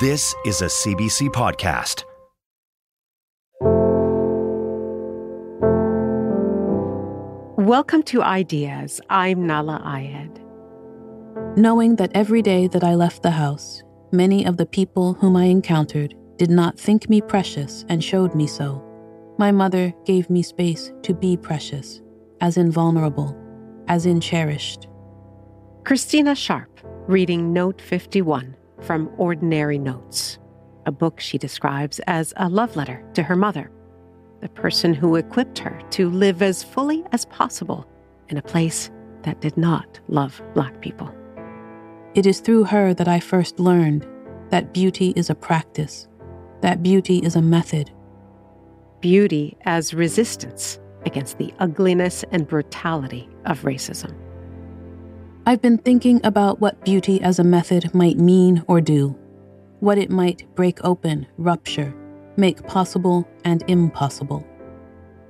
This is a CBC podcast. Welcome to Ideas. I'm Nahlah Ayed. Knowing that every day that I left the house, many of the people whom I encountered did not think me precious and showed me so. My mother gave me space to be precious, as invulnerable, as in cherished. Christina Sharpe, reading Note 51 from Ordinary Notes, a book she describes as a love letter to her mother, the person who equipped her to live as fully as possible in a place that did not love Black people. It is through her that I first learned that beauty is a practice, that beauty is a method. Beauty as resistance against the ugliness and brutality of racism. I've been thinking about what beauty as a method might mean or do, what it might break open, rupture, make possible and impossible,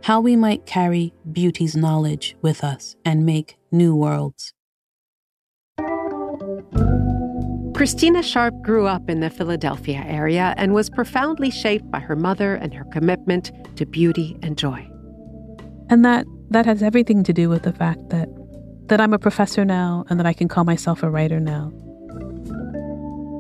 how we might carry beauty's knowledge with us and make new worlds. Christina Sharpe grew up in the Philadelphia area and was profoundly shaped by her mother and her commitment to beauty and joy. And that that has everything to do with the fact that that I'm a professor now and that I can call myself a writer now.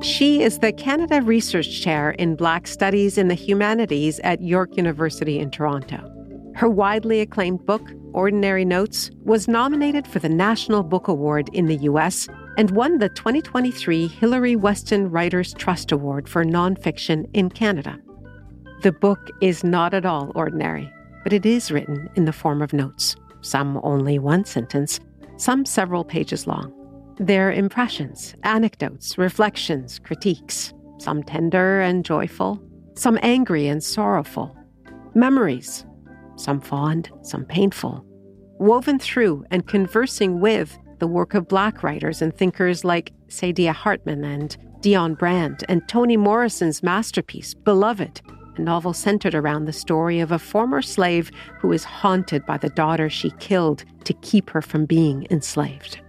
She is the Canada Research Chair in Black Studies in the Humanities at York University in Toronto. Her widely acclaimed book, Ordinary Notes, was nominated for the National Book Award in the US and won the 2023 Hilary Weston Writers Trust Award for Nonfiction in Canada. The book is not at all ordinary, but it is written in the form of notes, some only one sentence, some several pages long. They're impressions, anecdotes, reflections, critiques, some tender and joyful, some angry and sorrowful, memories, some fond, some painful, woven through and conversing with the work of Black writers and thinkers like Saidiya Hartman and Dionne Brand, and Toni Morrison's masterpiece, Beloved, novel centered around the story of a former slave who is haunted by the daughter she killed to keep her from being enslaved.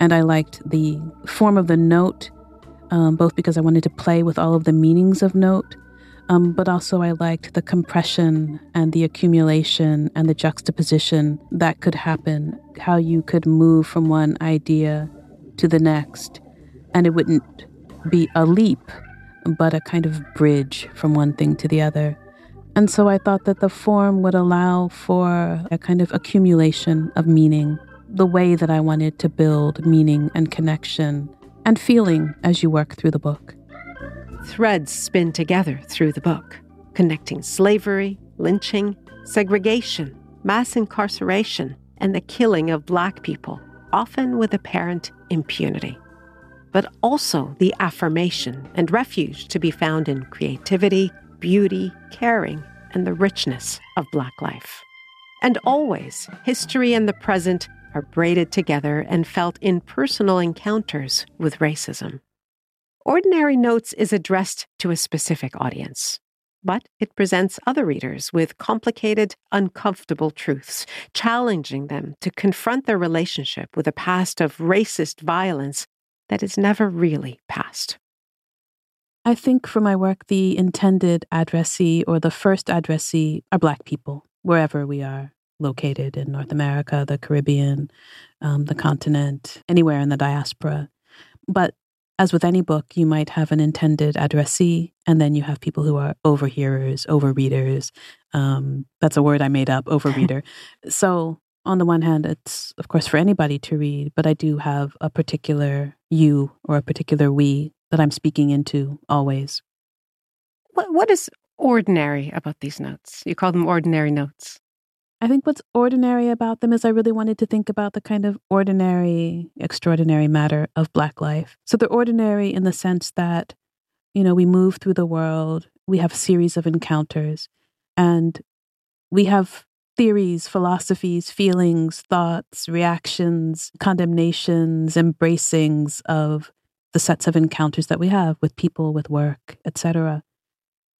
And I liked the form of the note, um, both because I wanted to play with all of the meanings of note, um, but also I liked the compression and the accumulation and the juxtaposition that could happen, how you could move from one idea to the next, and it wouldn't be a leap, but a kind of bridge from one thing to the other. And so I thought that the form would allow for a kind of accumulation of meaning, the way that I wanted to build meaning and connection and feeling as you work through the book. Threads spin together through the book, connecting slavery, lynching, segregation, mass incarceration, and the killing of Black people, often with apparent impunity. But also the affirmation and refuge to be found in creativity, beauty, caring, and the richness of Black life. And always, history and the present are braided together and felt in personal encounters with racism. Ordinary Notes is addressed to a specific audience, but it presents other readers with complicated, uncomfortable truths, challenging them to confront their relationship with a past of racist violence that is never really passed. I think for my work, the intended addressee or the first addressee are Black people, wherever we are located in North America, the Caribbean, um, the continent, anywhere in the diaspora. But as with any book, you might have an intended addressee, and then you have people who are overhearers, overreaders. Um, that's a word I made up, overreader. so, on the one hand, it's of course for anybody to read, but I do have a particular you or a particular we that I'm speaking into always. What, what is ordinary about these notes? You call them ordinary notes. I think what's ordinary about them is I really wanted to think about the kind of ordinary, extraordinary matter of Black life. So they're ordinary in the sense that, you know, we move through the world, we have a series of encounters, and we have theories, philosophies, feelings, thoughts, reactions, condemnations, embracings of the sets of encounters that we have with people, with work, etc.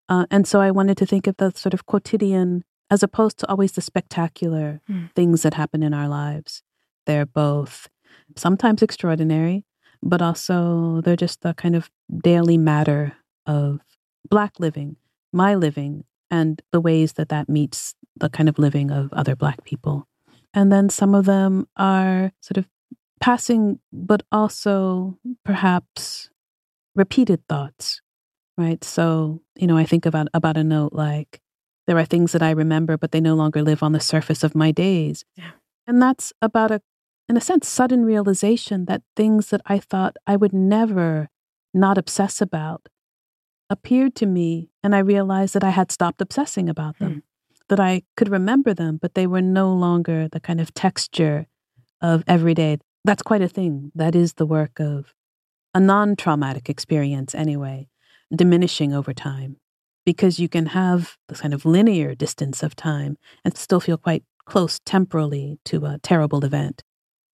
Uh, and so I wanted to think of the sort of quotidian as opposed to always the spectacular mm. things that happen in our lives. They're both sometimes extraordinary, but also they're just the kind of daily matter of Black living, my living, and the ways that that meets the kind of living of other Black people. And then some of them are sort of passing, but also perhaps repeated thoughts, right? So, you know, I think about, about a note like, there are things that I remember, but they no longer live on the surface of my days. Yeah. And that's about a, in a sense, sudden realization that things that I thought I would never not obsess about appeared to me, and I realized that I had stopped obsessing about them, hmm. That I could remember them, but they were no longer the kind of texture of everyday. That's quite a thing. That is the work of a non traumatic experience, anyway, diminishing over time because you can have this kind of linear distance of time and still feel quite close temporally to a terrible event.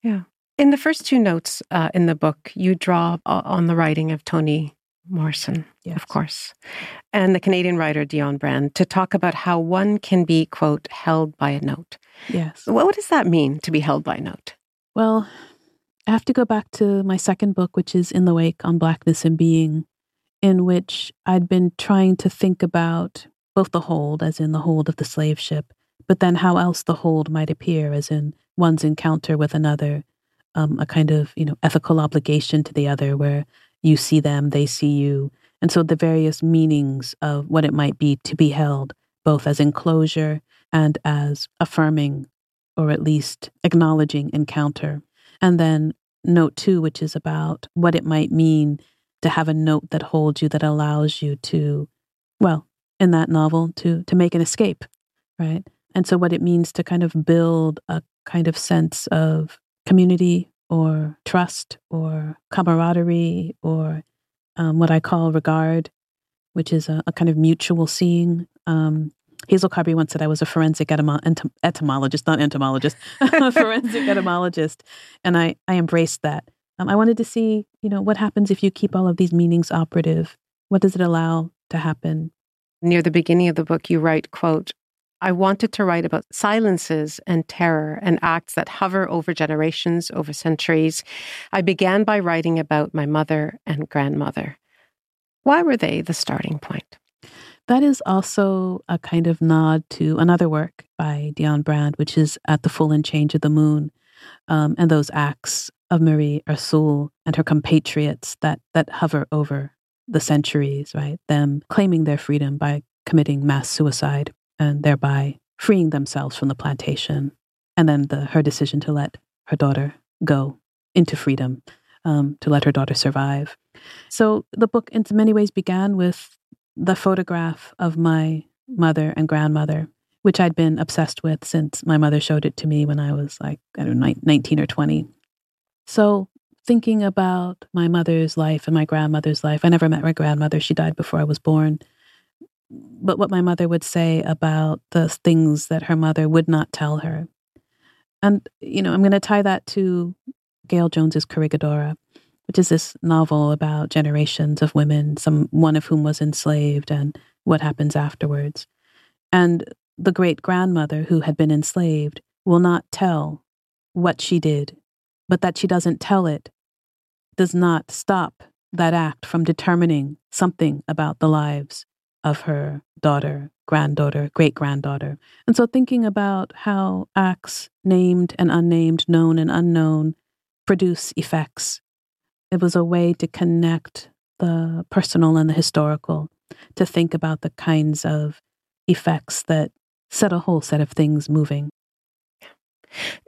Yeah. In the first two notes uh, in the book, you draw on the writing of Toni Morrison, yes. of course, and the Canadian writer Dionne Brand to talk about how one can be, quote, held by a note. Yes. What, what does that mean to be held by a note? Well, I have to go back to my second book, which is In the Wake on Blackness and Being, in which I'd been trying to think about both the hold, as in the hold of the slave ship, but then how else the hold might appear, as in one's encounter with another, um, a kind of you know ethical obligation to the other, where you see them, they see you, and so the various meanings of what it might be to be held, both as enclosure and as affirming, or at least acknowledging encounter, and then note two, which is about what it might mean to have a note that holds you that allows you to well in that novel to to make an escape right? And so what it means to kind of build a kind of sense of community or trust or camaraderie or um, what i call regard which is a, a kind of mutual seeing um, Hazel Carby once said I was a forensic etymo- entom- etymologist, not entomologist, a forensic etymologist, and I I embraced that. Um, I wanted to see, you know, what happens if you keep all of these meanings operative. What does it allow to happen? Near the beginning of the book, you write, quote, I wanted to write about silences and terror and acts that hover over generations, over centuries. I began by writing about my mother and grandmother. Why were they the starting point? That is also a kind of nod to another work by Dionne Brand, which is At the Full and Change of the Moon, um, and those acts of Marie Ursule and her compatriots that, that hover over the centuries, right? Them claiming their freedom by committing mass suicide and thereby freeing themselves from the plantation. And then the, her decision to let her daughter go into freedom, um, to let her daughter survive. So the book, in many ways, began with the photograph of my mother and grandmother, which I'd been obsessed with since my mother showed it to me when I was like, I don't know, 19 or 20. So, thinking about my mother's life and my grandmother's life, I never met my grandmother. She died before I was born. But what my mother would say about the things that her mother would not tell her. And, you know, I'm going to tie that to Gayl Jones's Corregidora, which is this novel about generations of women, some one of whom was enslaved and what happens afterwards. And the great grandmother who had been enslaved will not tell what she did but that she doesn't tell it does not stop that act from determining something about the lives of her daughter, granddaughter, great granddaughter. And so, thinking about how acts named and unnamed, known and unknown, produce effects, it was a way to connect the personal and the historical, to think about the kinds of effects that set a whole set of things moving.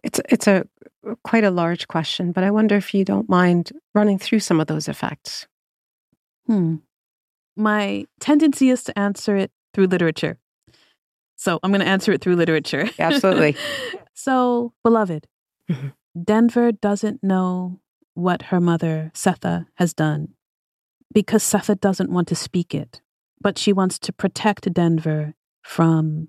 It's it's a quite a large question, but I wonder if you don't mind running through some of those effects. Hmm. My tendency is to answer it through literature. So I'm going to answer it through literature. Absolutely. so, beloved, mm-hmm. Denver doesn't know what her mother, Sethe, has done because Sethe doesn't want to speak it, but she wants to protect Denver from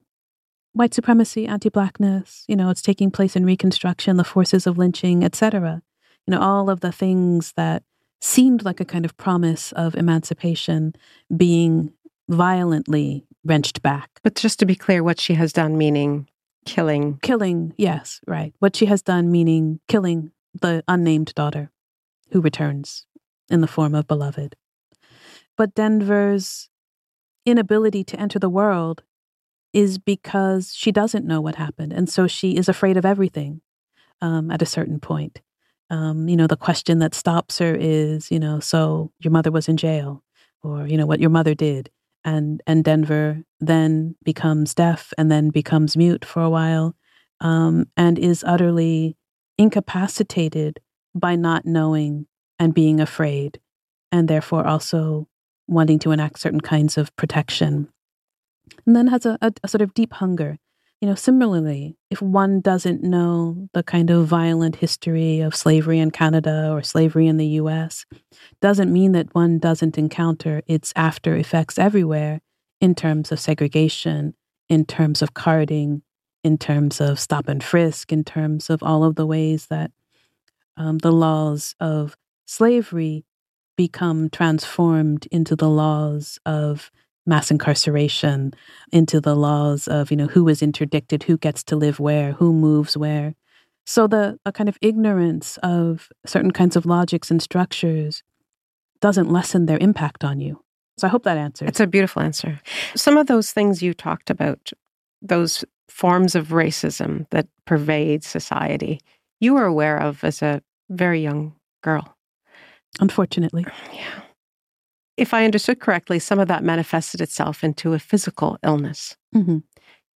white supremacy, anti-blackness. You know, it's taking place in Reconstruction, the forces of lynching, etc. You know, all of the things that seemed like a kind of promise of emancipation being violently wrenched back. But just to be clear, what she has done, meaning killing. Killing, yes, right. What she has done, meaning killing the unnamed daughter who returns in the form of beloved. But Denver's inability to enter the world is because she doesn't know what happened. And so she is afraid of everything um, at a certain point. Um, you know, the question that stops her is, you know, so your mother was in jail, or, you know, what your mother did. And, and Denver then becomes deaf and then becomes mute for a while um, and is utterly incapacitated by not knowing and being afraid, and therefore also wanting to enact certain kinds of protection and then has a, a, a sort of deep hunger. You know, similarly, if one doesn't know the kind of violent history of slavery in Canada or slavery in the US, doesn't mean that one doesn't encounter its after effects everywhere in terms of segregation, in terms of carding, in terms of stop and frisk, in terms of all of the ways that um, the laws of slavery become transformed into the laws of mass incarceration, into the laws of, you know, who is interdicted, who gets to live where, who moves where. So the a kind of ignorance of certain kinds of logics and structures doesn't lessen their impact on you. So I hope that answers. It's a beautiful answer. Some of those things you talked about, those forms of racism that pervade society, you were aware of as a very young girl. Unfortunately. Yeah if I understood correctly, some of that manifested itself into a physical illness. Mm-hmm.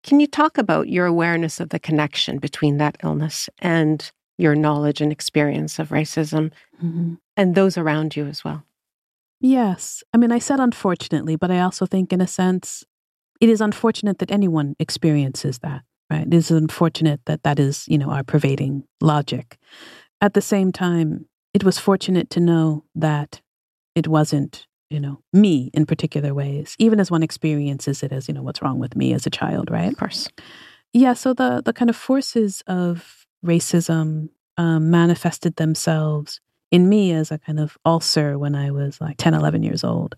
Can you talk about your awareness of the connection between that illness and your knowledge and experience of racism mm-hmm. and those around you as well? Yes. I mean, I said unfortunately, but I also think, in a sense, it is unfortunate that anyone experiences that, right? It is unfortunate that that is, you know, our pervading logic. At the same time, it was fortunate to know that it wasn't you know, me in particular ways, even as one experiences it as, you know, what's wrong with me as a child, right? Of course. Yeah. So the, the kind of forces of racism um, manifested themselves in me as a kind of ulcer when I was like 10, 11 years old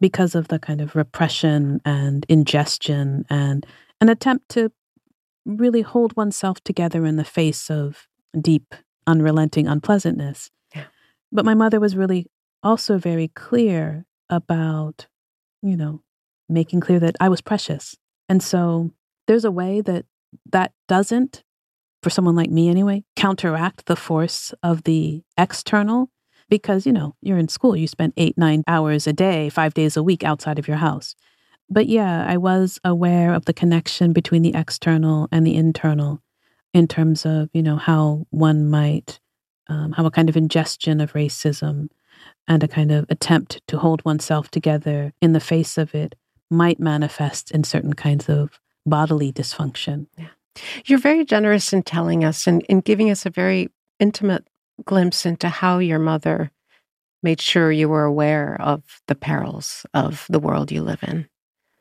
because of the kind of repression and ingestion and an attempt to really hold oneself together in the face of deep, unrelenting unpleasantness. Yeah. But my mother was really also very clear about, you know, making clear that I was precious. And so there's a way that that doesn't, for someone like me anyway, counteract the force of the external because, you know, you're in school, you spend eight, nine hours a day, five days a week outside of your house. But yeah, I was aware of the connection between the external and the internal in terms of, you know, how one might, um, how a kind of ingestion of racism and a kind of attempt to hold oneself together in the face of it might manifest in certain kinds of bodily dysfunction. Yeah. You're very generous in telling us and in giving us a very intimate glimpse into how your mother made sure you were aware of the perils of the world you live in.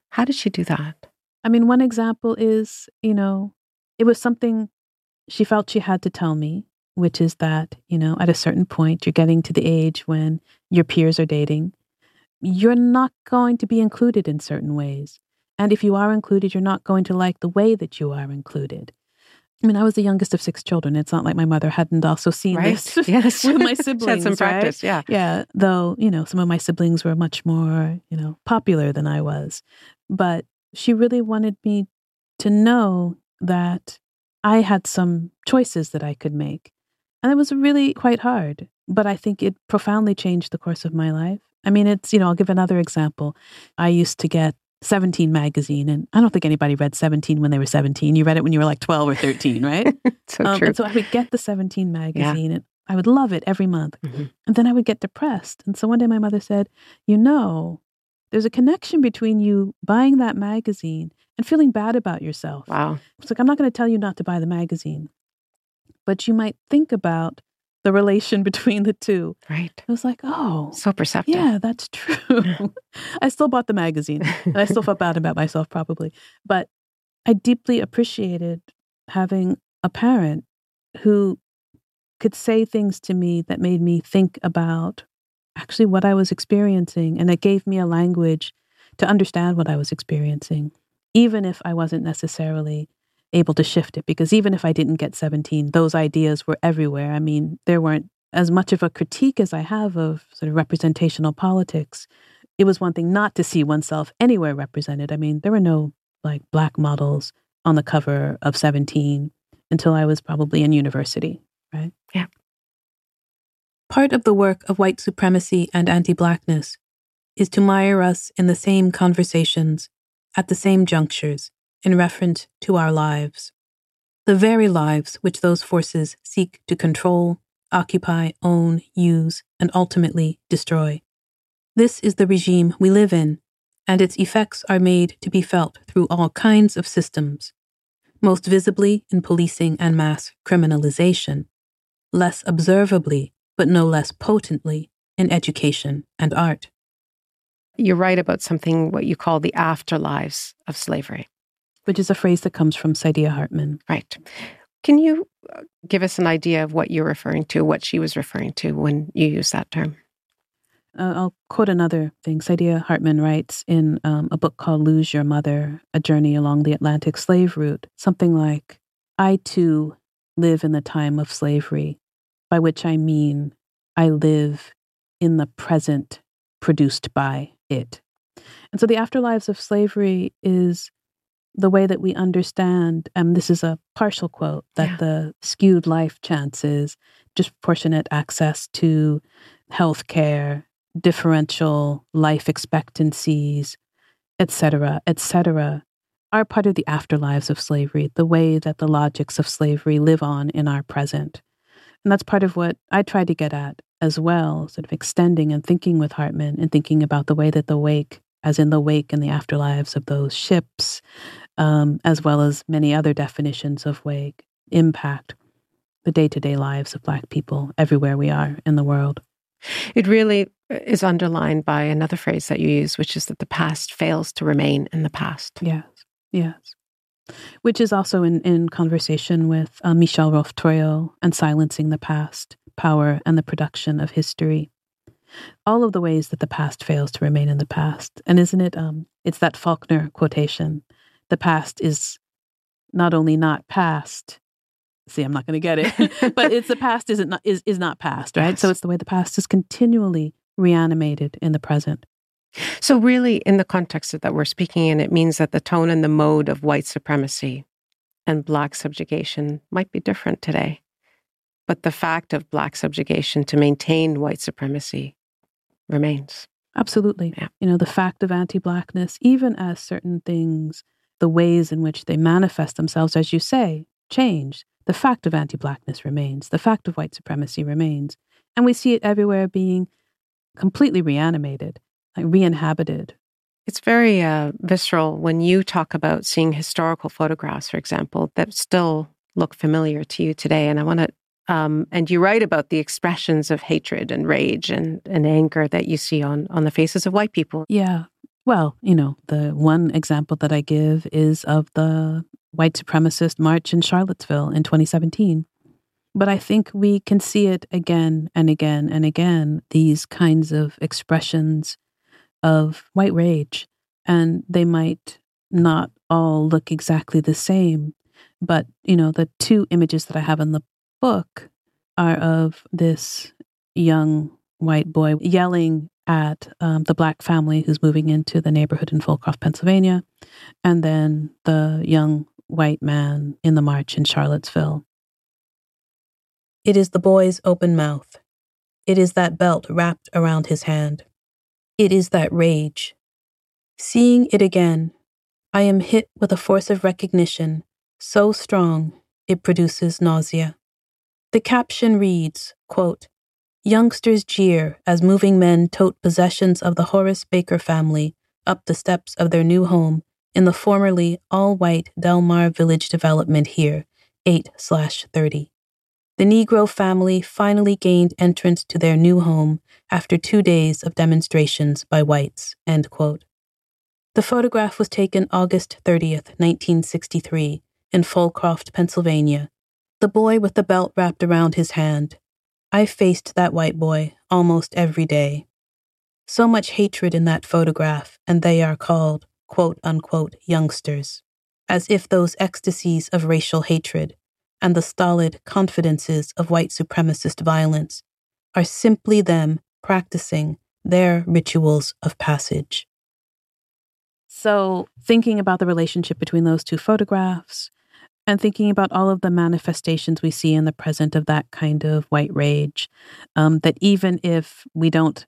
How did she do that? I mean, one example is, you know, it was something she felt she had to tell me which is that, you know, at a certain point, you're getting to the age when your peers are dating. You're not going to be included in certain ways. And if you are included, you're not going to like the way that you are included. I mean, I was the youngest of six children. It's not like my mother hadn't also seen right. this yes. with my siblings. had some practice, right? yeah. Yeah. Though, you know, some of my siblings were much more, you know, popular than I was. But she really wanted me to know that I had some choices that I could make. And it was really quite hard, but I think it profoundly changed the course of my life. I mean, it's, you know, I'll give another example. I used to get 17 magazine, and I don't think anybody read 17 when they were 17. You read it when you were like 12 or 13, right? so um, true. And so I would get the 17 magazine, yeah. and I would love it every month. Mm-hmm. And then I would get depressed. And so one day my mother said, You know, there's a connection between you buying that magazine and feeling bad about yourself. Wow. It's like, I'm not going to tell you not to buy the magazine, but you might think about the relation between the two. Right. It was like, oh, so perceptive. Yeah, that's true. I still bought the magazine and I still felt bad about myself, probably. But I deeply appreciated having a parent who could say things to me that made me think about actually what I was experiencing and that gave me a language to understand what I was experiencing, even if I wasn't necessarily able to shift it. Because even if I didn't get 17, those ideas were everywhere. I mean, there weren't as much of a critique as I have of sort of representational politics. It was one thing not to see oneself anywhere represented. I mean, there were no like black models on the cover of 17 until I was probably in university, right? Yeah. Part of the work of white supremacy and anti blackness is to mire us in the same conversations at the same junctures in reference to our lives. The very lives which those forces seek to control, occupy, own, use, and ultimately destroy. This is the regime we live in, and its effects are made to be felt through all kinds of systems, most visibly in policing and mass criminalization, less observably but no less potently in education and art. You're right about something what you call the afterlives of slavery, which is a phrase that comes from Saidiya Hartman. Right. Can you uh, give us an idea of what you're referring to, what she was referring to when you use that term? Uh, I'll quote another thing. Saidiya Hartman writes in um, a book called Lose Your Mother A Journey Along the Atlantic Slave Route something like, I too live in the time of slavery, by which I mean I live in the present produced by it. And so the afterlives of slavery is the way that we understand, and this is a partial quote, that yeah. the skewed life chances, disproportionate access to health care, differential life expectancies, etc., etc., are part of the afterlives of slavery, the way that the logics of slavery live on in our present. And that's part of what I try to get at as well, sort of extending and thinking with Hartman and thinking about the way that the wake, as in the wake and the afterlives of those ships, um, as well as many other definitions of wake, impact the day to day lives of Black people everywhere we are in the world. It really is underlined by another phrase that you use, which is that the past fails to remain in the past. Yes, yes which is also in, in conversation with uh, Michel Rolph and Silencing the Past, Power and the Production of History. All of the ways that the past fails to remain in the past. And isn't it, um, it's that Faulkner quotation the past is not only not past, see i'm not going to get it but it's the past isn't not, is, is not past right yes. so it's the way the past is continually reanimated in the present so, really, in the context that we're speaking in, it means that the tone and the mode of white supremacy and Black subjugation might be different today. But the fact of Black subjugation to maintain white supremacy remains. Absolutely. Yeah. You know, the fact of anti Blackness, even as certain things, the ways in which they manifest themselves, as you say, change, the fact of anti Blackness remains. The fact of white supremacy remains. And we see it everywhere being completely reanimated like re-inhabited. It's very uh, visceral when you talk about seeing historical photographs, for example, that still look familiar to you today. And I want to, um, and you write about the expressions of hatred and rage and, and anger that you see on on the faces of white people. Yeah. Well, you know, the one example that I give is of the white supremacist march in Charlottesville in 2017. But I think we can see it again and again and again, these kinds of expressions of white rage, and they might not all look exactly the same. But, you know, the two images that I have in the book are of this young white boy yelling at um, the black family who's moving into the neighborhood in Folcroft, Pennsylvania, and then the young white man in the march in Charlottesville. It is the boy's open mouth. It is that belt wrapped around his hand. It is that rage. Seeing it again, I am hit with a force of recognition so strong it produces nausea. The caption reads, quote, Youngsters jeer as moving men tote possessions of the Horace Baker family up the steps of their new home in the formerly all white Delmar Village development here, 8 30. The Negro family finally gained entrance to their new home after two days of demonstrations by whites. The photograph was taken August 30th, 1963, in Folcroft, Pennsylvania. The boy with the belt wrapped around his hand. I faced that white boy almost every day. So much hatred in that photograph, and they are called, quote unquote, youngsters, as if those ecstasies of racial hatred and the stolid confidences of white supremacist violence are simply them practicing their rituals of passage. So, thinking about the relationship between those two photographs and thinking about all of the manifestations we see in the present of that kind of white rage, um, that even if we don't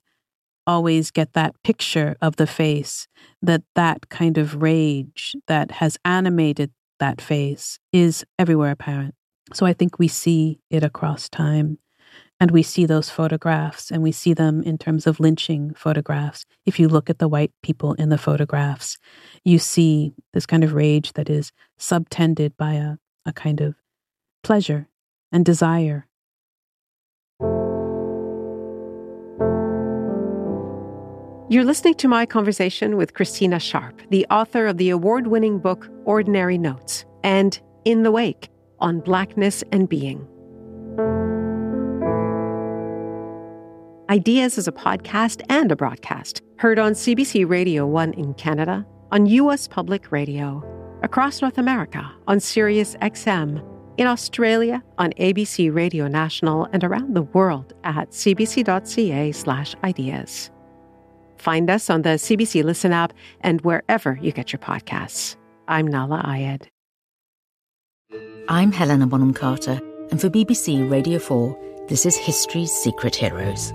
always get that picture of the face, that that kind of rage that has animated that face is everywhere apparent. So I think we see it across time. And we see those photographs and we see them in terms of lynching photographs. If you look at the white people in the photographs, you see this kind of rage that is subtended by a, a kind of pleasure and desire. You're listening to my conversation with Christina Sharpe, the author of the award winning book Ordinary Notes and In the Wake on Blackness and Being. Ideas is a podcast and a broadcast, heard on CBC Radio 1 in Canada, on US Public Radio, across North America on Sirius XM, in Australia on ABC Radio National, and around the world at cbc.ca/ideas. Find us on the CBC Listen app and wherever you get your podcasts. I'm Nahlah Ayed. I'm Helena Bonham Carter, and for BBC Radio 4, this is History's Secret Heroes,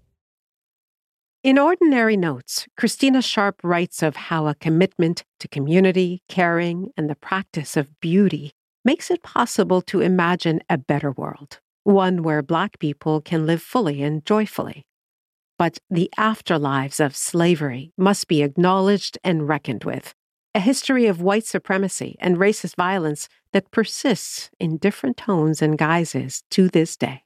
In Ordinary Notes, Christina Sharpe writes of how a commitment to community, caring, and the practice of beauty makes it possible to imagine a better world, one where Black people can live fully and joyfully. But the afterlives of slavery must be acknowledged and reckoned with, a history of white supremacy and racist violence that persists in different tones and guises to this day.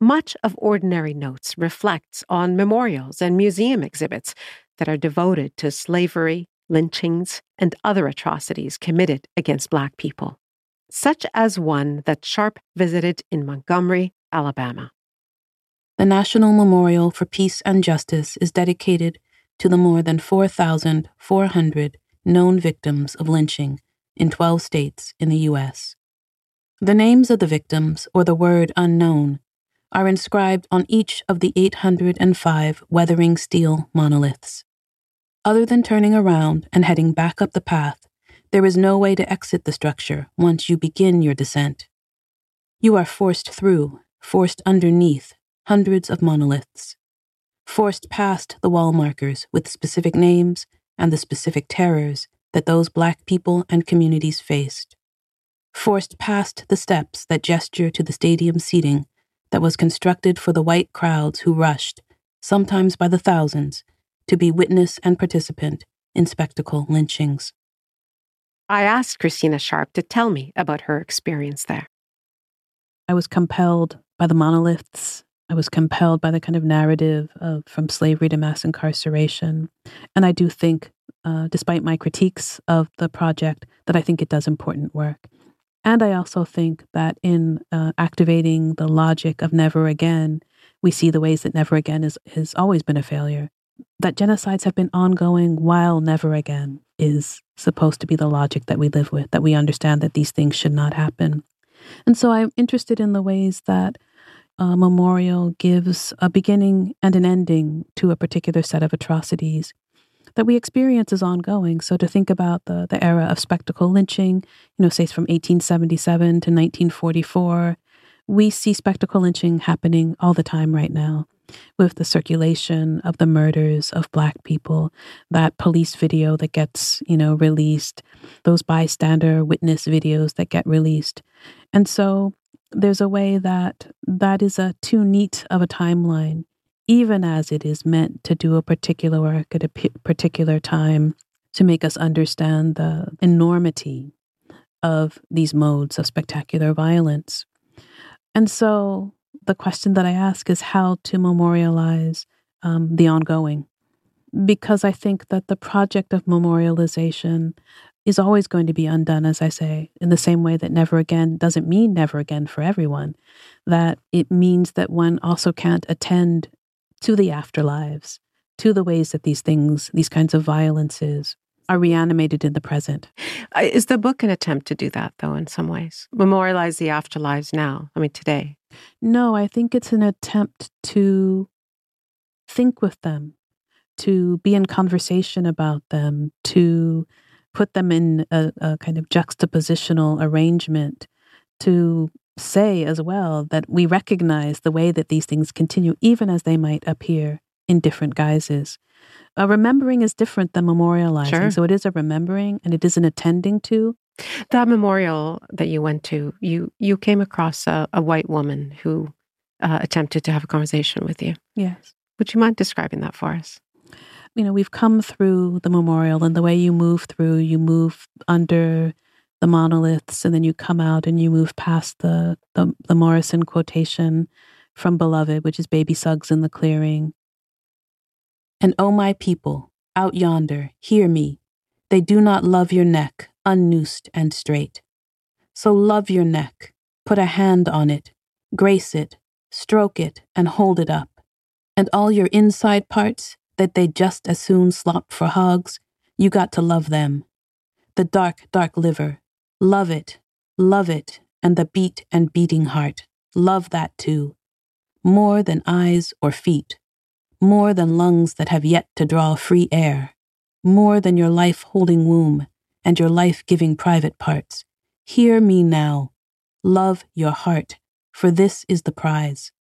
Much of Ordinary Notes reflects on memorials and museum exhibits that are devoted to slavery, lynchings, and other atrocities committed against Black people, such as one that Sharpe visited in Montgomery, Alabama. The National Memorial for Peace and Justice is dedicated to the more than 4,400 known victims of lynching in 12 states in the U.S. The names of the victims, or the word unknown, are inscribed on each of the 805 weathering steel monoliths. Other than turning around and heading back up the path, there is no way to exit the structure once you begin your descent. You are forced through, forced underneath hundreds of monoliths, forced past the wall markers with specific names and the specific terrors that those black people and communities faced, forced past the steps that gesture to the stadium seating that was constructed for the white crowds who rushed, sometimes by the thousands, to be witness and participant in spectacle lynchings. I asked Christina Sharpe to tell me about her experience there. I was compelled by the monoliths. I was compelled by the kind of narrative of from slavery to mass incarceration. And I do think, uh, despite my critiques of the project, that I think it does important work. And I also think that in uh, activating the logic of never again, we see the ways that never again is, has always been a failure. That genocides have been ongoing while never again is supposed to be the logic that we live with, that we understand that these things should not happen. And so I'm interested in the ways that a memorial gives a beginning and an ending to a particular set of atrocities that we experience is ongoing. So to think about the, the era of spectacle lynching, you know, say from 1877 to 1944, we see spectacle lynching happening all the time right now with the circulation of the murders of black people, that police video that gets, you know, released, those bystander witness videos that get released. And so there's a way that that is a too neat of a timeline, even as it is meant to do a particular work at a p- particular time to make us understand the enormity of these modes of spectacular violence. And so the question that I ask is how to memorialize um, the ongoing. Because I think that the project of memorialization is always going to be undone, as I say, in the same way that never again doesn't mean never again for everyone. That it means that one also can't attend to the afterlives, to the ways that these things, these kinds of violences, are reanimated in the present. Is the book an attempt to do that, though, in some ways? Memorialize the afterlives now, I mean, today? No, I think it's an attempt to think with them, to be in conversation about them, to put them in a, a kind of juxtapositional arrangement, to say as well that we recognize the way that these things continue, even as they might appear in different guises. A remembering is different than memorializing. Sure. So it is a remembering and it is an attending to. That memorial that you went to, you you came across a, a white woman who uh, attempted to have a conversation with you. Yes. Would you mind describing that for us? You know, we've come through the memorial, and the way you move through, you move under the monoliths, and then you come out and you move past the the, the Morrison quotation from Beloved, which is "Baby Suggs in the clearing." And O oh my people, out yonder, hear me. They do not love your neck, unnoosed and straight. So love your neck, put a hand on it, grace it, stroke it, and hold it up. And all your inside parts, that they just as soon slop for hogs, you got to love them. The dark, dark liver, love it, love it, and the beat and beating heart, love that too. More than eyes or feet, more than lungs that have yet to draw free air, more than your life holding womb and your life giving private parts. Hear me now. Love your heart, for this is the prize.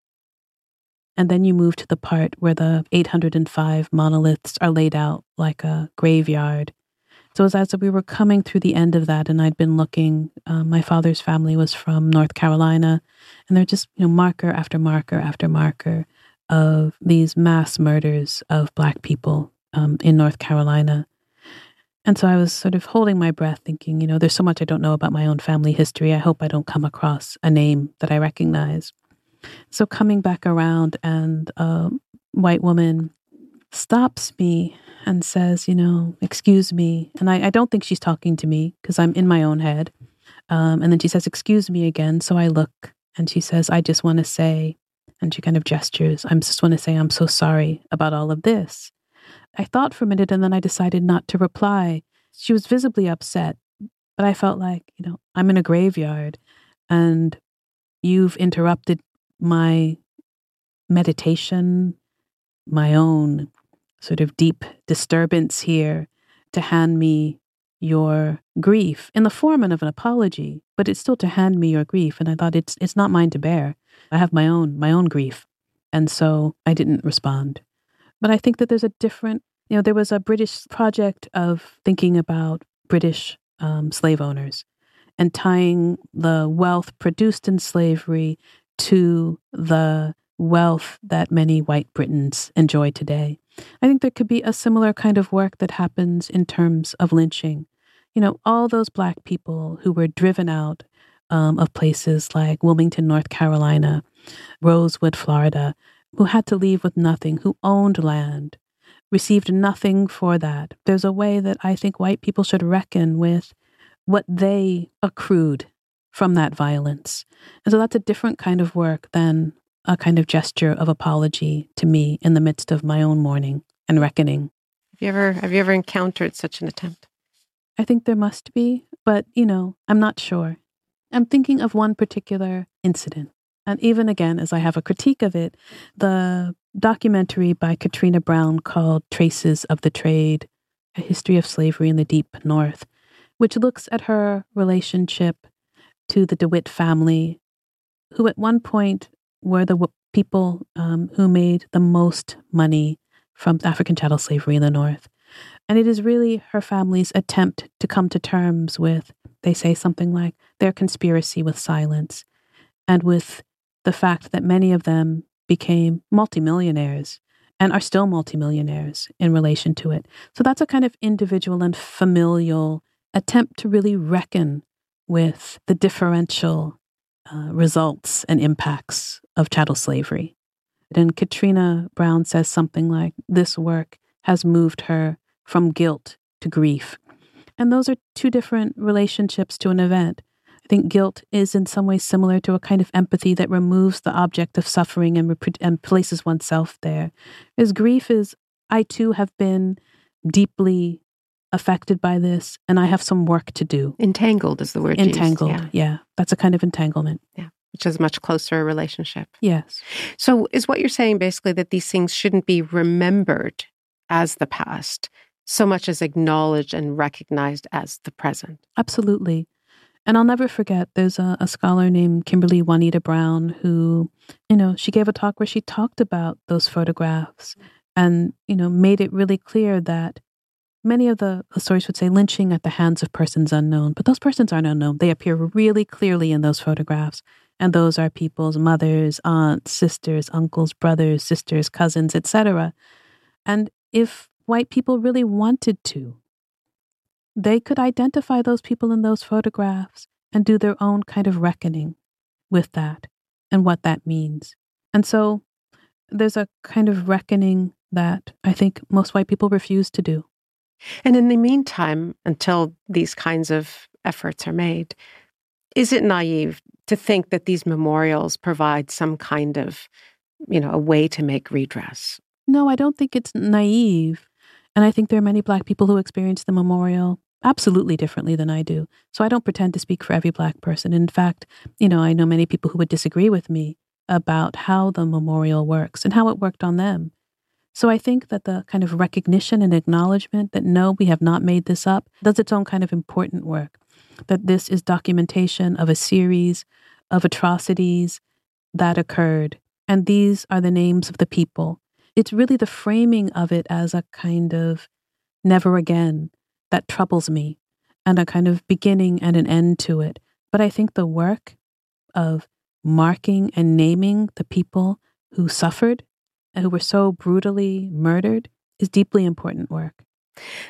And then you move to the part where the 805 monoliths are laid out like a graveyard. So as, as we were coming through the end of that, and I'd been looking, uh, my father's family was from North Carolina, and they're just, you know, marker after marker after marker of these mass murders of Black people um, in North Carolina. And so I was sort of holding my breath, thinking, you know, there's so much I don't know about my own family history. I hope I don't come across a name that I recognize. So coming back around, and a white woman stops me and says, you know, excuse me. And I, I don't think she's talking to me because I'm in my own head. Um, and then she says, excuse me again. So I look and she says, I just want to say, and she kind of gestures. I just want to say I'm so sorry about all of this. I thought for a minute and then I decided not to reply. She was visibly upset, but I felt like, you know, I'm in a graveyard and you've interrupted my meditation, my own sort of deep disturbance here to hand me your grief in the form of an apology, but it's still to hand me your grief. And I thought it's it's not mine to bear. I have my own my own grief. And so I didn't respond. But I think that there's a different you know, there was a British project of thinking about British um, slave owners and tying the wealth produced in slavery to the wealth that many white Britons enjoy today. I think there could be a similar kind of work that happens in terms of lynching you know, all those black people who were driven out um, of places like Wilmington, North Carolina, Rosewood, Florida, who had to leave with nothing, who owned land, received nothing for that. There's a way that I think white people should reckon with what they accrued from that violence. And so that's a different kind of work than a kind of gesture of apology to me in the midst of my own mourning and reckoning. Have you ever have you ever encountered such an attempt? I think there must be, but you know, I'm not sure. I'm thinking of one particular incident. And even again, as I have a critique of it, the documentary by Katrina Browne called Traces of the Trade A History of Slavery in the Deep North, which looks at her relationship to the DeWitt family, who at one point were the people um, who made the most money from African chattel slavery in the North. And it is really her family's attempt to come to terms with, they say something like, their conspiracy with silence and with the fact that many of them became multimillionaires and are still multimillionaires in relation to it. So that's a kind of individual and familial attempt to really reckon with the differential uh, results and impacts of chattel slavery. And Katrina Browne says something like, This work has moved her from guilt to grief. And those are two different relationships to an event. I think guilt is in some ways similar to a kind of empathy that removes the object of suffering and, rep- and places oneself there. As grief is, I too have been deeply affected by this and I have some work to do. Entangled is the word. Entangled, yeah. yeah. That's a kind of entanglement. Yeah. Which is a much closer relationship. Yes. So is what you're saying basically that these things shouldn't be remembered as the past so much as acknowledged and recognized as the present? Absolutely. And I'll never forget, there's a, a, scholar named Kimberly Juanita Brown who, you know, she gave a talk where she talked about those photographs and, you know, made it really clear that many of the, the stories would say lynching at the hands of persons unknown, but those persons aren't unknown. They appear really clearly in those photographs. And those are people's mothers, aunts, sisters, uncles, brothers, sisters, cousins, etc. And if white people really wanted to, they could identify those people in those photographs and do their own kind of reckoning with that and what that means. And so there's a kind of reckoning that I think most white people refuse to do. And in the meantime, until these kinds of efforts are made, is it naive to think that these memorials provide some kind of, you know, a way to make redress? No, I don't think it's naive. And I think there are many Black people who experience the memorial absolutely differently than I do. So I don't pretend to speak for every Black person. In fact, you know, I know many people who would disagree with me about how the memorial works and how it worked on them. So I think that the kind of recognition and acknowledgement that no, we have not made this up does its own kind of important work. That this is documentation of a series of atrocities that occurred. And these are the names of the people it's really the framing of it as a kind of never again that troubles me and a kind of beginning and an end to it. But I think the work of marking and naming the people who suffered and who were so brutally murdered is deeply important work.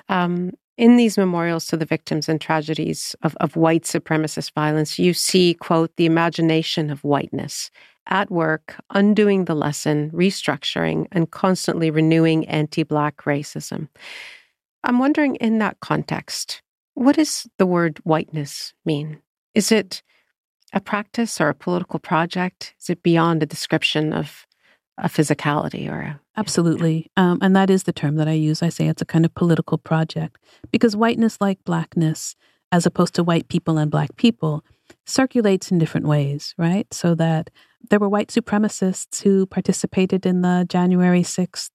Um, in these memorials to the victims and tragedies of, of white supremacist violence, you see, quote, the imagination of whiteness at work, undoing the lesson, restructuring, and constantly renewing anti Black racism. I'm wondering, in that context, what does the word whiteness mean? Is it a practice or a political project? Is it beyond a description of a physicality or a Absolutely. Um, and that is the term that I use. I say it's a kind of political project because whiteness, like blackness, as opposed to white people and black people, circulates in different ways, right? So that there were white supremacists who participated in the January 6th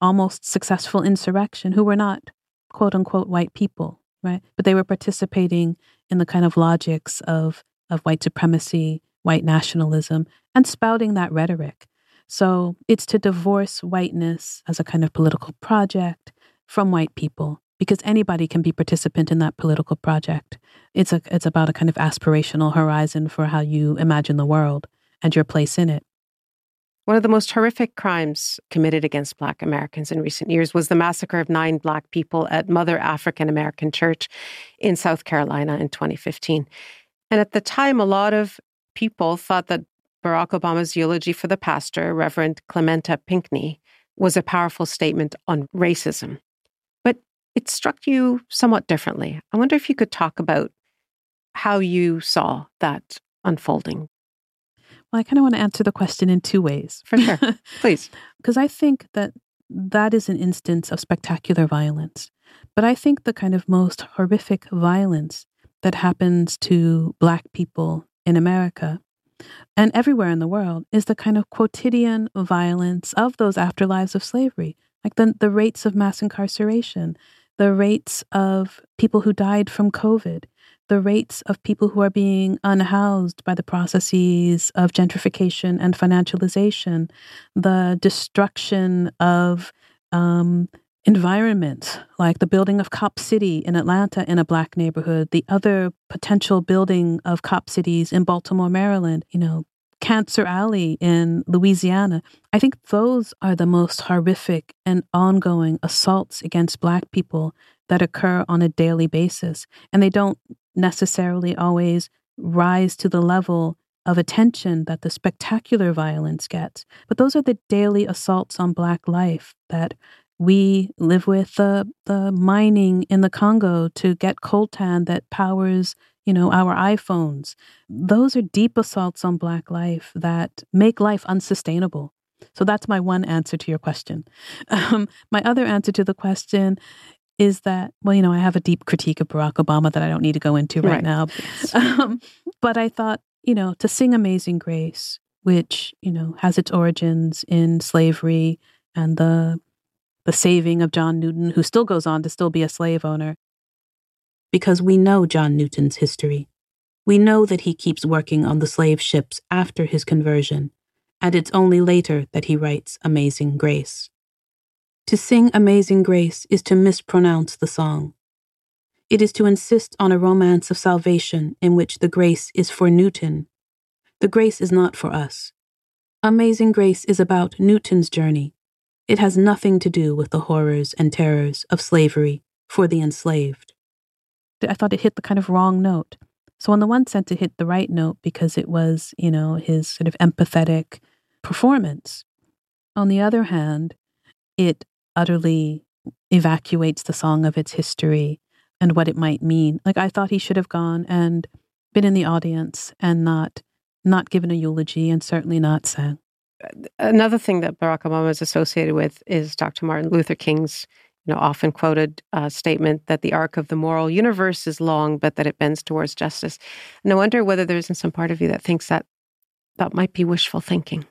almost successful insurrection who were not quote unquote white people, right? But they were participating in the kind of logics of, of white supremacy, white nationalism, and spouting that rhetoric. So it's to divorce whiteness as a kind of political project from white people because anybody can be participant in that political project. It's a it's about a kind of aspirational horizon for how you imagine the world and your place in it. One of the most horrific crimes committed against Black Americans in recent years was the massacre of nine Black people at Mother African American Church in South Carolina in 2015. And at the time, a lot of people thought that Barack Obama's eulogy for the pastor, Reverend Clementa Pinckney, was a powerful statement on racism. But it struck you somewhat differently. I wonder if you could talk about how you saw that unfolding. Well, I kind of want to answer the question in two ways. For sure. Please. Because I think that that is an instance of spectacular violence. But I think the kind of most horrific violence that happens to Black people in America and everywhere in the world is the kind of quotidian violence of those afterlives of slavery, like the, the rates of mass incarceration, the rates of people who died from COVID, the rates of people who are being unhoused by the processes of gentrification and financialization, the destruction of um, environments like the building of Cop City in Atlanta in a black neighborhood, the other potential building of cop cities in Baltimore, Maryland, you know, Cancer Alley in Louisiana. I think those are the most horrific and ongoing assaults against black people that occur on a daily basis. And they don't necessarily always rise to the level of attention that the spectacular violence gets. But those are the daily assaults on Black life that we live with the, the mining in the Congo to get coltan that powers, you know, our iPhones. Those are deep assaults on Black life that make life unsustainable. So that's my one answer to your question. Um, my other answer to the question is that well you know i have a deep critique of barack obama that i don't need to go into right, right. now um, but i thought you know to sing amazing grace which you know has its origins in slavery and the the saving of john newton who still goes on to still be a slave owner because we know john newton's history we know that he keeps working on the slave ships after his conversion and it's only later that he writes amazing grace to sing Amazing Grace is to mispronounce the song. It is to insist on a romance of salvation in which the grace is for Newton. The grace is not for us. Amazing Grace is about Newton's journey. It has nothing to do with the horrors and terrors of slavery for the enslaved. I thought it hit the kind of wrong note. So, on the one sense, it hit the right note because it was, you know, his sort of empathetic performance. On the other hand, it utterly evacuates the song of its history and what it might mean. Like I thought he should have gone and been in the audience and not not given a eulogy and certainly not sang. Another thing that Barack Obama is associated with is Dr. Martin Luther King's you know, often quoted uh, statement that the arc of the moral universe is long, but that it bends towards justice. And I wonder whether there isn't some part of you that thinks that that might be wishful thinking.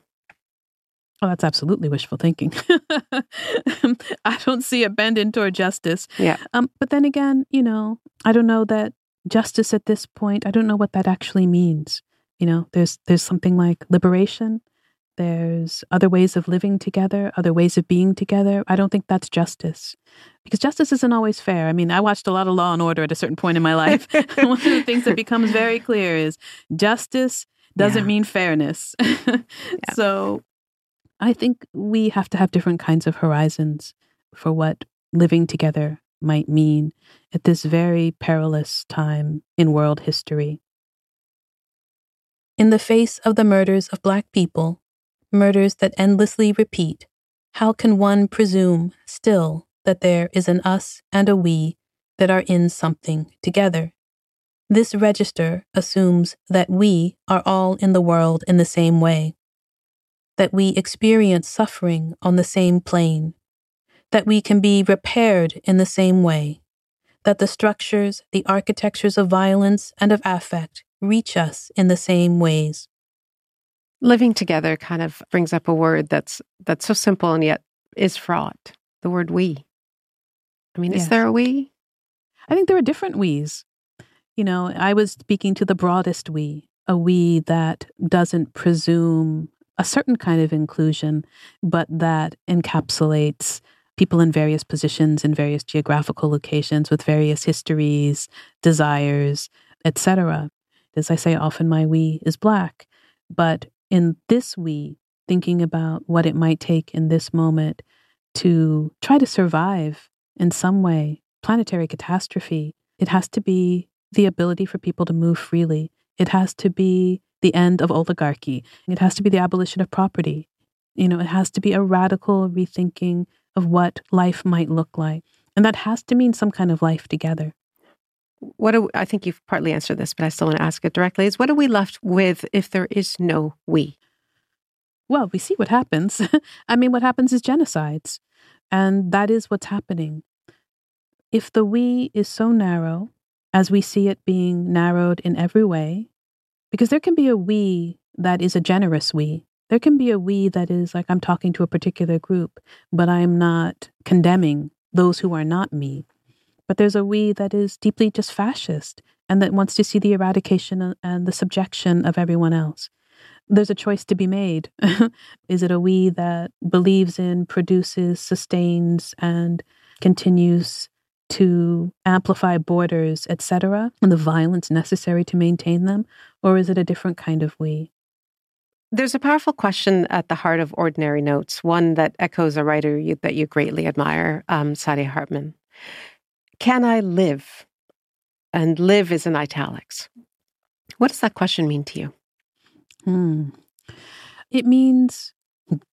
Oh, that's absolutely wishful thinking. I don't see a bend in toward justice. Yeah. Um, but then again, you know, I don't know that justice at this point. I don't know what that actually means. You know, there's there's something like liberation. There's other ways of living together, other ways of being together. I don't think that's justice. Because justice isn't always fair. I mean, I watched a lot of Law and Order at a certain point in my life. One of the things that becomes very clear is justice doesn't yeah. mean fairness. yeah. So I think we have to have different kinds of horizons for what living together might mean at this very perilous time in world history. In the face of the murders of Black people, murders that endlessly repeat, how can one presume still that there is an us and a we that are in something together? This register assumes that we are all in the world in the same way that we experience suffering on the same plane, that we can be repaired in the same way, that the structures, the architectures of violence and of affect reach us in the same ways. Living together kind of brings up a word that's that's so simple and yet is fraught. The word we. I mean, yes. is there a we? I think there are different we's. You know, I was speaking to the broadest we, a we that doesn't presume a certain kind of inclusion, but that encapsulates people in various positions in various geographical locations with various histories, desires, etc. As I say, often my we is black. But in this we, thinking about what it might take in this moment to try to survive in some way, planetary catastrophe, it has to be the ability for people to move freely. It has to be the end of oligarchy. It has to be the abolition of property. You know, it has to be a radical rethinking of what life might look like. And that has to mean some kind of life together. What do, I think you've partly answered this, but I still want to ask it directly is what are we left with if there is no we? Well, we see what happens. I mean, what happens is genocides. And that is what's happening. If the we is so narrow, as we see it being narrowed in every way, because there can be a we that is a generous we. There can be a we that is like, I'm talking to a particular group, but I'm not condemning those who are not me. But there's a we that is deeply just fascist and that wants to see the eradication and the subjection of everyone else. There's a choice to be made. is it a we that believes in, produces, sustains, and continues to amplify borders, etc., and the violence necessary to maintain them? Or is it a different kind of we? There's a powerful question at the heart of Ordinary Notes, one that echoes a writer you, that you greatly admire, um, Hartman. Can I live? And live is in italics. What does that question mean to you? Hmm. It means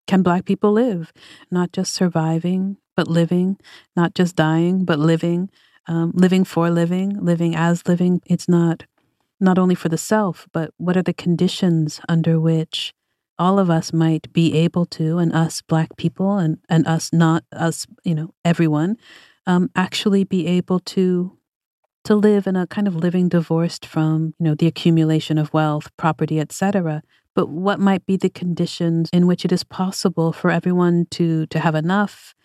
can Black people live? Not just surviving, but living, not just dying, but living, um, living for living, living as living. It's not not only for the self, but what are the conditions under which all of us might be able to, and us Black people, and and us not us, you know, everyone, um, actually be able to to live in a kind of living divorced from you know the accumulation of wealth, property, etc. But what might be the conditions in which it is possible for everyone to to have enough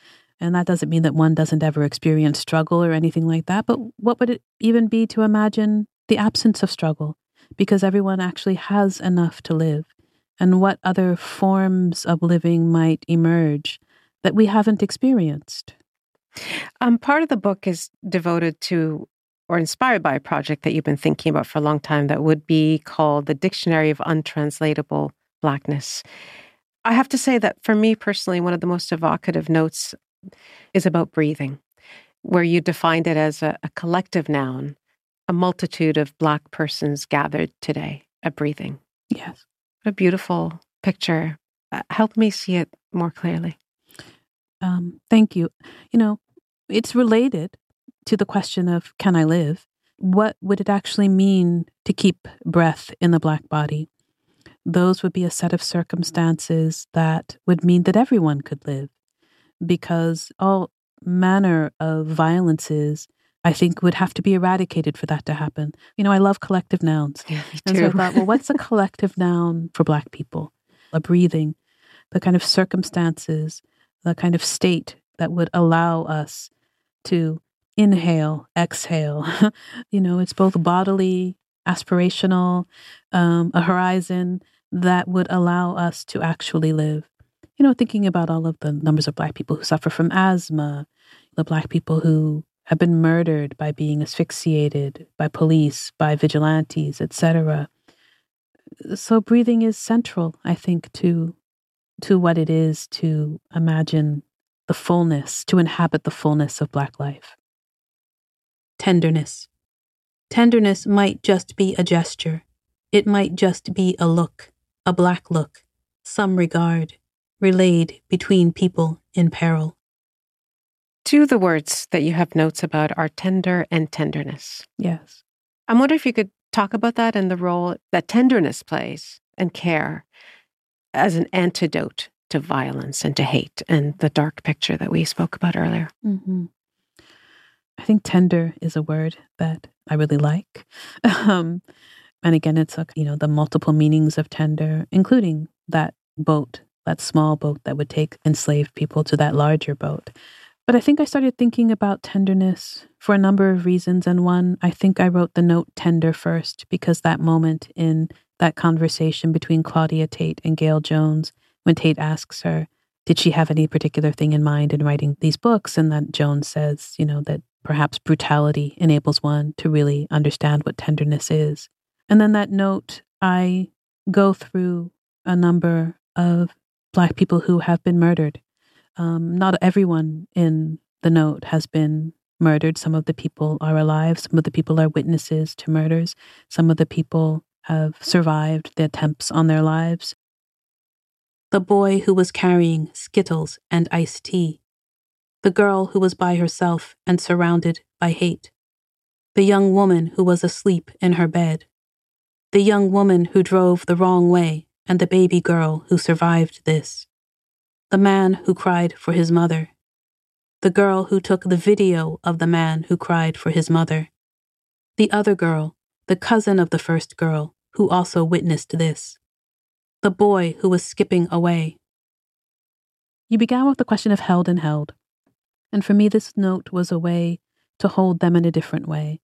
and that doesn't mean that one doesn't ever experience struggle or anything like that. But what would it even be to imagine the absence of struggle? Because everyone actually has enough to live. And what other forms of living might emerge that we haven't experienced? Um, part of the book is devoted to or inspired by a project that you've been thinking about for a long time that would be called the Dictionary of Untranslatable Blackness. I have to say that for me personally, one of the most evocative notes is about breathing, where you defined it as a, a collective noun, a multitude of Black persons gathered today at breathing. Yes. What a beautiful picture. Uh, help me see it more clearly. Um, thank you. You know, it's related to the question of can I live? What would it actually mean to keep breath in the Black body? Those would be a set of circumstances that would mean that everyone could live because all manner of violences I think would have to be eradicated for that to happen. You know, I love collective nouns. Yeah, and so I thought, well, what's a collective noun for Black people? A breathing, the kind of circumstances, the kind of state that would allow us to inhale, exhale. you know, it's both bodily, aspirational, um, a horizon that would allow us to actually live you know, thinking about all of the numbers of Black people who suffer from asthma, the Black people who have been murdered by being asphyxiated by police, by vigilantes, etc. So breathing is central, I think, to to what it is to imagine the fullness, to inhabit the fullness of Black life. Tenderness. Tenderness might just be a gesture. It might just be a look, a black look, some regard, relayed between people in peril. Two of the words that you have notes about are tender and tenderness. Yes. I wonder if you could talk about that and the role that tenderness plays and care as an antidote to violence and to hate and the dark picture that we spoke about earlier. Mm-hmm. I think tender is a word that I really like. um, and again, it's a, you know the multiple meanings of tender, including that boat that small boat that would take enslaved people to that larger boat. But I think I started thinking about tenderness for a number of reasons. And one, I think I wrote the note tender first because that moment in that conversation between Claudia Tate and Gayl Jones, when Tate asks her, did she have any particular thing in mind in writing these books? And that Jones says, you know, that perhaps brutality enables one to really understand what tenderness is. And then that note, I go through a number of Black people who have been murdered. Um, not everyone in the note has been murdered. Some of the people are alive. Some of the people are witnesses to murders. Some of the people have survived the attempts on their lives. The boy who was carrying Skittles and iced tea. The girl who was by herself and surrounded by hate. The young woman who was asleep in her bed. The young woman who drove the wrong way and the baby girl who survived this, the man who cried for his mother, the girl who took the video of the man who cried for his mother, the other girl, the cousin of the first girl, who also witnessed this, the boy who was skipping away. You began with the question of held and held. And for me, this note was a way to hold them in a different way,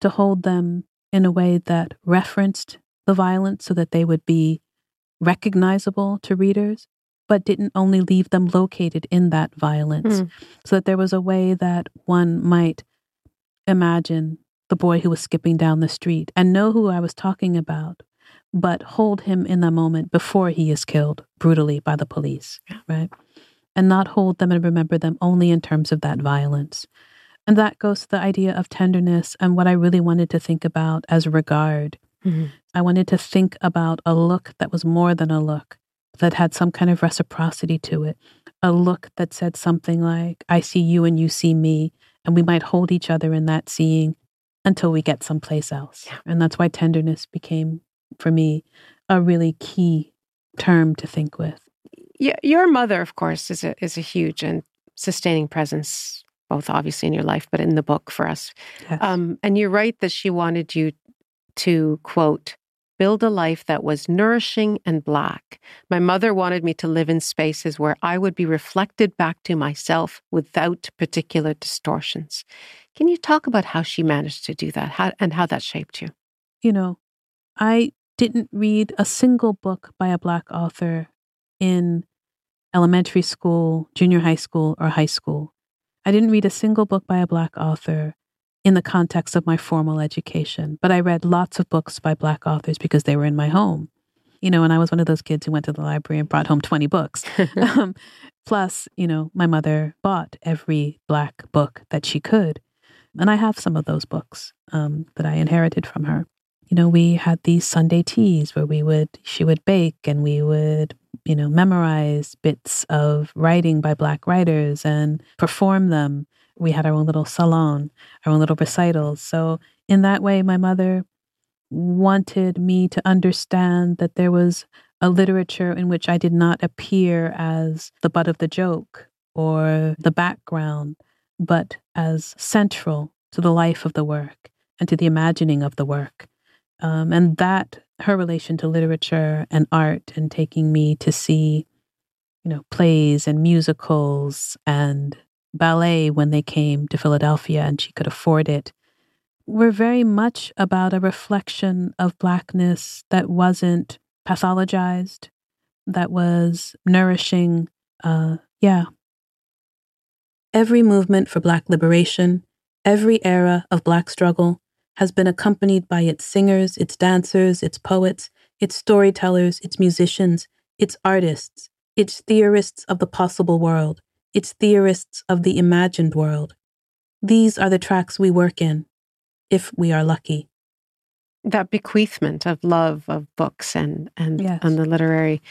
to hold them in a way that referenced the violence so that they would be recognizable to readers, but didn't only leave them located in that violence, mm. so that there was a way that one might imagine the boy who was skipping down the street and know who I was talking about, but hold him in the moment before he is killed brutally by the police, right? And not hold them and remember them only in terms of that violence. And that goes to the idea of tenderness and what I really wanted to think about as regard. Mm-hmm. I wanted to think about a look that was more than a look, that had some kind of reciprocity to it. A look that said something like, I see you and you see me, and we might hold each other in that seeing until we get someplace else. Yeah. And that's why tenderness became, for me, a really key term to think with. Yeah, your mother, of course, is a is a huge and sustaining presence both obviously in your life, but in the book for us. Yes. Um, and you write that she wanted you to, quote, build a life that was nourishing and black. My mother wanted me to live in spaces where I would be reflected back to myself without particular distortions. Can you talk about how she managed to do that how, and how that shaped you? You know, I didn't read a single book by a Black author in elementary school, junior high school, or high school. I didn't read a single book by a Black author in the context of my formal education, but I read lots of books by Black authors because they were in my home. You know, and I was one of those kids who went to the library and brought home 20 books. um, plus, you know, my mother bought every Black book that she could. And I have some of those books um, that I inherited from her. You know, we had these Sunday teas where we would, she would bake and we would you know, memorize bits of writing by Black writers and perform them. We had our own little salon, our own little recitals. So, in that way, my mother wanted me to understand that there was a literature in which I did not appear as the butt of the joke or the background, but as central to the life of the work and to the imagining of the work. Um, and that her relation to literature and art and taking me to see, you know, plays and musicals and ballet when they came to Philadelphia and she could afford it were very much about a reflection of blackness that wasn't pathologized, that was nourishing. Uh, yeah. Every movement for Black liberation, every era of Black struggle has been accompanied by its singers, its dancers, its poets, its storytellers, its musicians, its artists, its theorists of the possible world, its theorists of the imagined world. These are the tracks we work in, if we are lucky. That bequeathment of love of books and and, yes. and the literary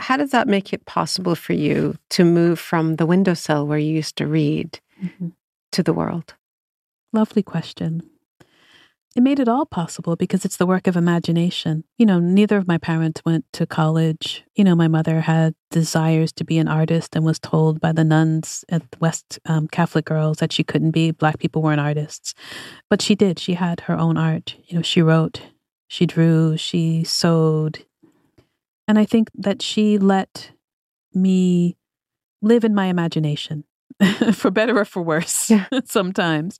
how does that make it possible for you to move from the windowsill where you used to read mm-hmm. to the world? Lovely question it made it all possible because it's the work of imagination. You know, neither of my parents went to college. You know, my mother had desires to be an artist and was told by the nuns at West um, Catholic Girls that she couldn't be. Black people weren't artists. But she did. She had her own art. You know, she wrote, she drew, she sewed. And I think that she let me live in my imagination, for better or for worse, yeah. sometimes.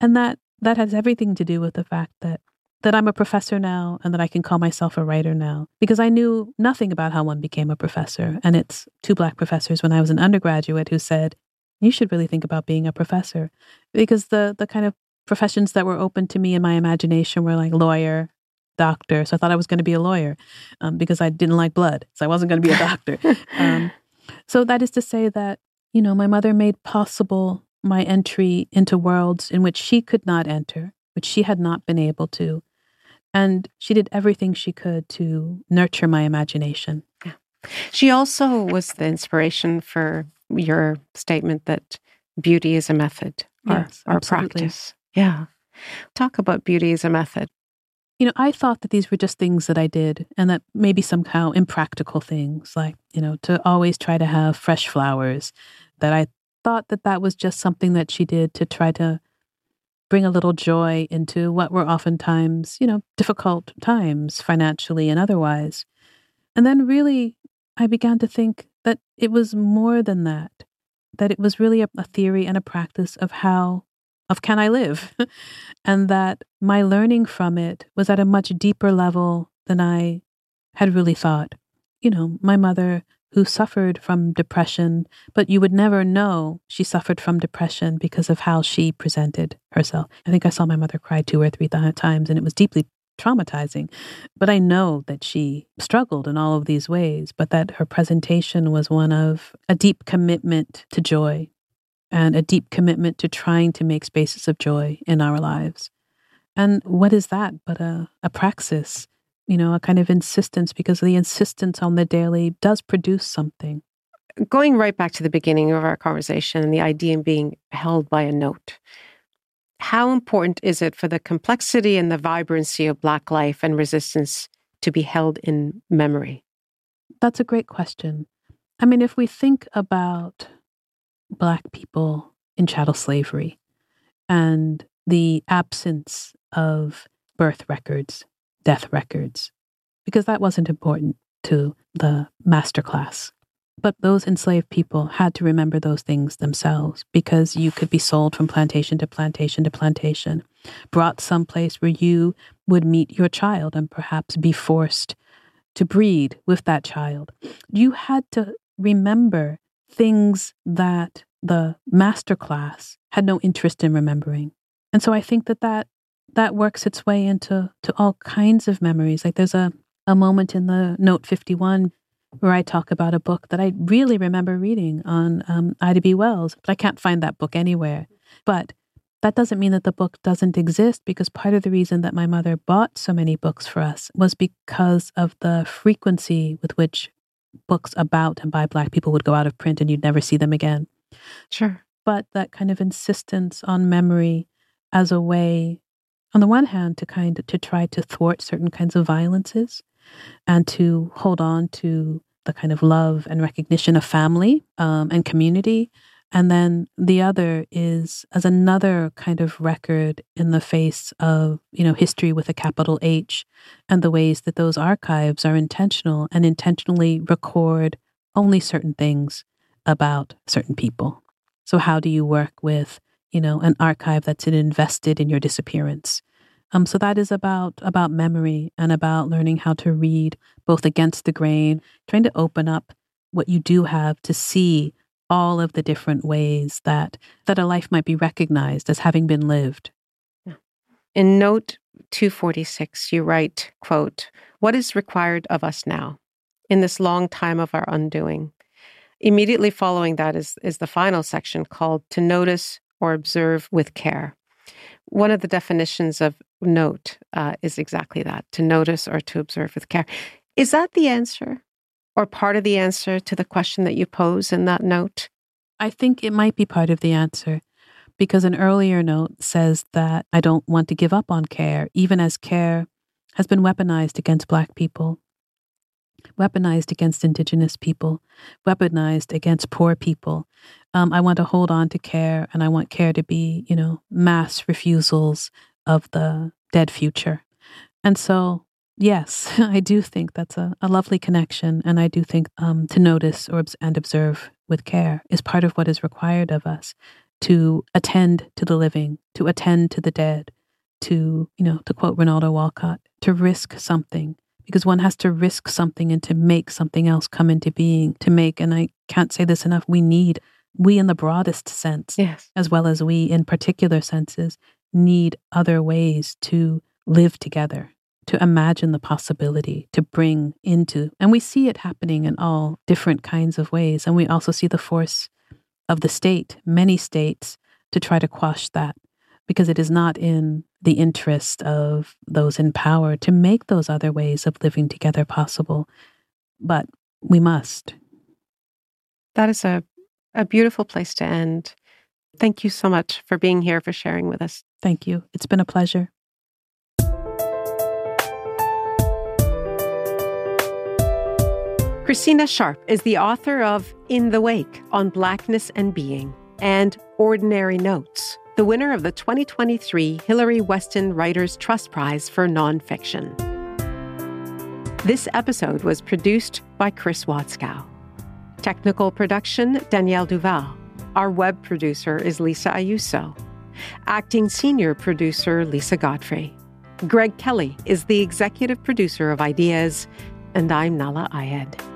And that that has everything to do with the fact that that I'm a professor now and that I can call myself a writer now because I knew nothing about how one became a professor. And it's two black professors when I was an undergraduate who said, you should really think about being a professor because the, the kind of professions that were open to me in my imagination were like lawyer, doctor. So I thought I was going to be a lawyer um, because I didn't like blood. So I wasn't going to be a doctor. um, so that is to say that, you know, my mother made possible my entry into worlds in which she could not enter, which she had not been able to. And she did everything she could to nurture my imagination. Yeah. She also was the inspiration for your statement that beauty is a method or, yes, or practice. Yeah. Talk about beauty as a method. You know, I thought that these were just things that I did and that maybe somehow impractical things, like, you know, to always try to have fresh flowers, that I thought that that was just something that she did to try to bring a little joy into what were oftentimes, you know, difficult times financially and otherwise. And then really, I began to think that it was more than that, that it was really a, a theory and a practice of how of can I live? and that my learning from it was at a much deeper level than I had really thought. You know, my mother who suffered from depression, but you would never know she suffered from depression because of how she presented herself. I think I saw my mother cry two or three th- times, and it was deeply traumatizing. But I know that she struggled in all of these ways, but that her presentation was one of a deep commitment to joy and a deep commitment to trying to make spaces of joy in our lives. And what is that but a, a praxis, you know, a kind of insistence because the insistence on the daily does produce something. Going right back to the beginning of our conversation and the idea of being held by a note. How important is it for the complexity and the vibrancy of Black life and resistance to be held in memory? That's a great question. I mean, if we think about Black people in chattel slavery and the absence of birth records, death records, because that wasn't important to the master class. But those enslaved people had to remember those things themselves because you could be sold from plantation to plantation to plantation, brought someplace where you would meet your child and perhaps be forced to breed with that child. You had to remember things that the master class had no interest in remembering. And so I think that that, that works its way into to all kinds of memories. Like there's a, a moment in the note 51 where I talk about a book that I really remember reading on um, Ida B. Wells, but I can't find that book anywhere. But that doesn't mean that the book doesn't exist because part of the reason that my mother bought so many books for us was because of the frequency with which books about and by Black people would go out of print and you'd never see them again. Sure. But that kind of insistence on memory as a way, on the one hand, to kind of to try to thwart certain kinds of violences and to hold on to the kind of love and recognition of family um, and community. And then the other is as another kind of record in the face of, you know, history with a capital H and the ways that those archives are intentional and intentionally record only certain things about certain people. So how do you work with, you know, an archive that's invested in your disappearance? Um, so that is about about memory and about learning how to read both against the grain, trying to open up what you do have to see all of the different ways that that a life might be recognized as having been lived. In note 246, you write, quote, What is required of us now in this long time of our undoing? Immediately following that is, is the final section called To Notice or Observe with Care. One of the definitions of note uh, is exactly that to notice or to observe with care. Is that the answer or part of the answer to the question that you pose in that note? I think it might be part of the answer because an earlier note says that I don't want to give up on care, even as care has been weaponized against Black people, weaponized against Indigenous people, weaponized against poor people. Um, I want to hold on to care and I want care to be, you know, mass refusals of the dead future. And so, yes, I do think that's a, a lovely connection. And I do think um, to notice or, and observe with care is part of what is required of us to attend to the living, to attend to the dead, to, you know, to quote Rinaldo Walcott, to risk something. Because one has to risk something and to make something else come into being, to make, and I can't say this enough, we need, we in the broadest sense, yes. as well as we in particular senses, need other ways to live together, to imagine the possibility, to bring into, and we see it happening in all different kinds of ways. And we also see the force of the state, many states, to try to quash that because it is not in the interest of those in power to make those other ways of living together possible. But we must. That is a, a beautiful place to end. Thank you so much for being here, for sharing with us. Thank you. It's been a pleasure. Christina Sharpe is the author of In the Wake on Blackness and Being and Ordinary Notes, the winner of the 2023 Hilary Weston Writers Trust Prize for Nonfiction. This episode was produced by Chris Wadskou. Technical production Danielle Duval. Our web producer is Lisa Ayuso. Acting senior producer Lisa Godfrey. Greg Kelly is the executive producer of Ideas, and I'm Nahlah Ayed.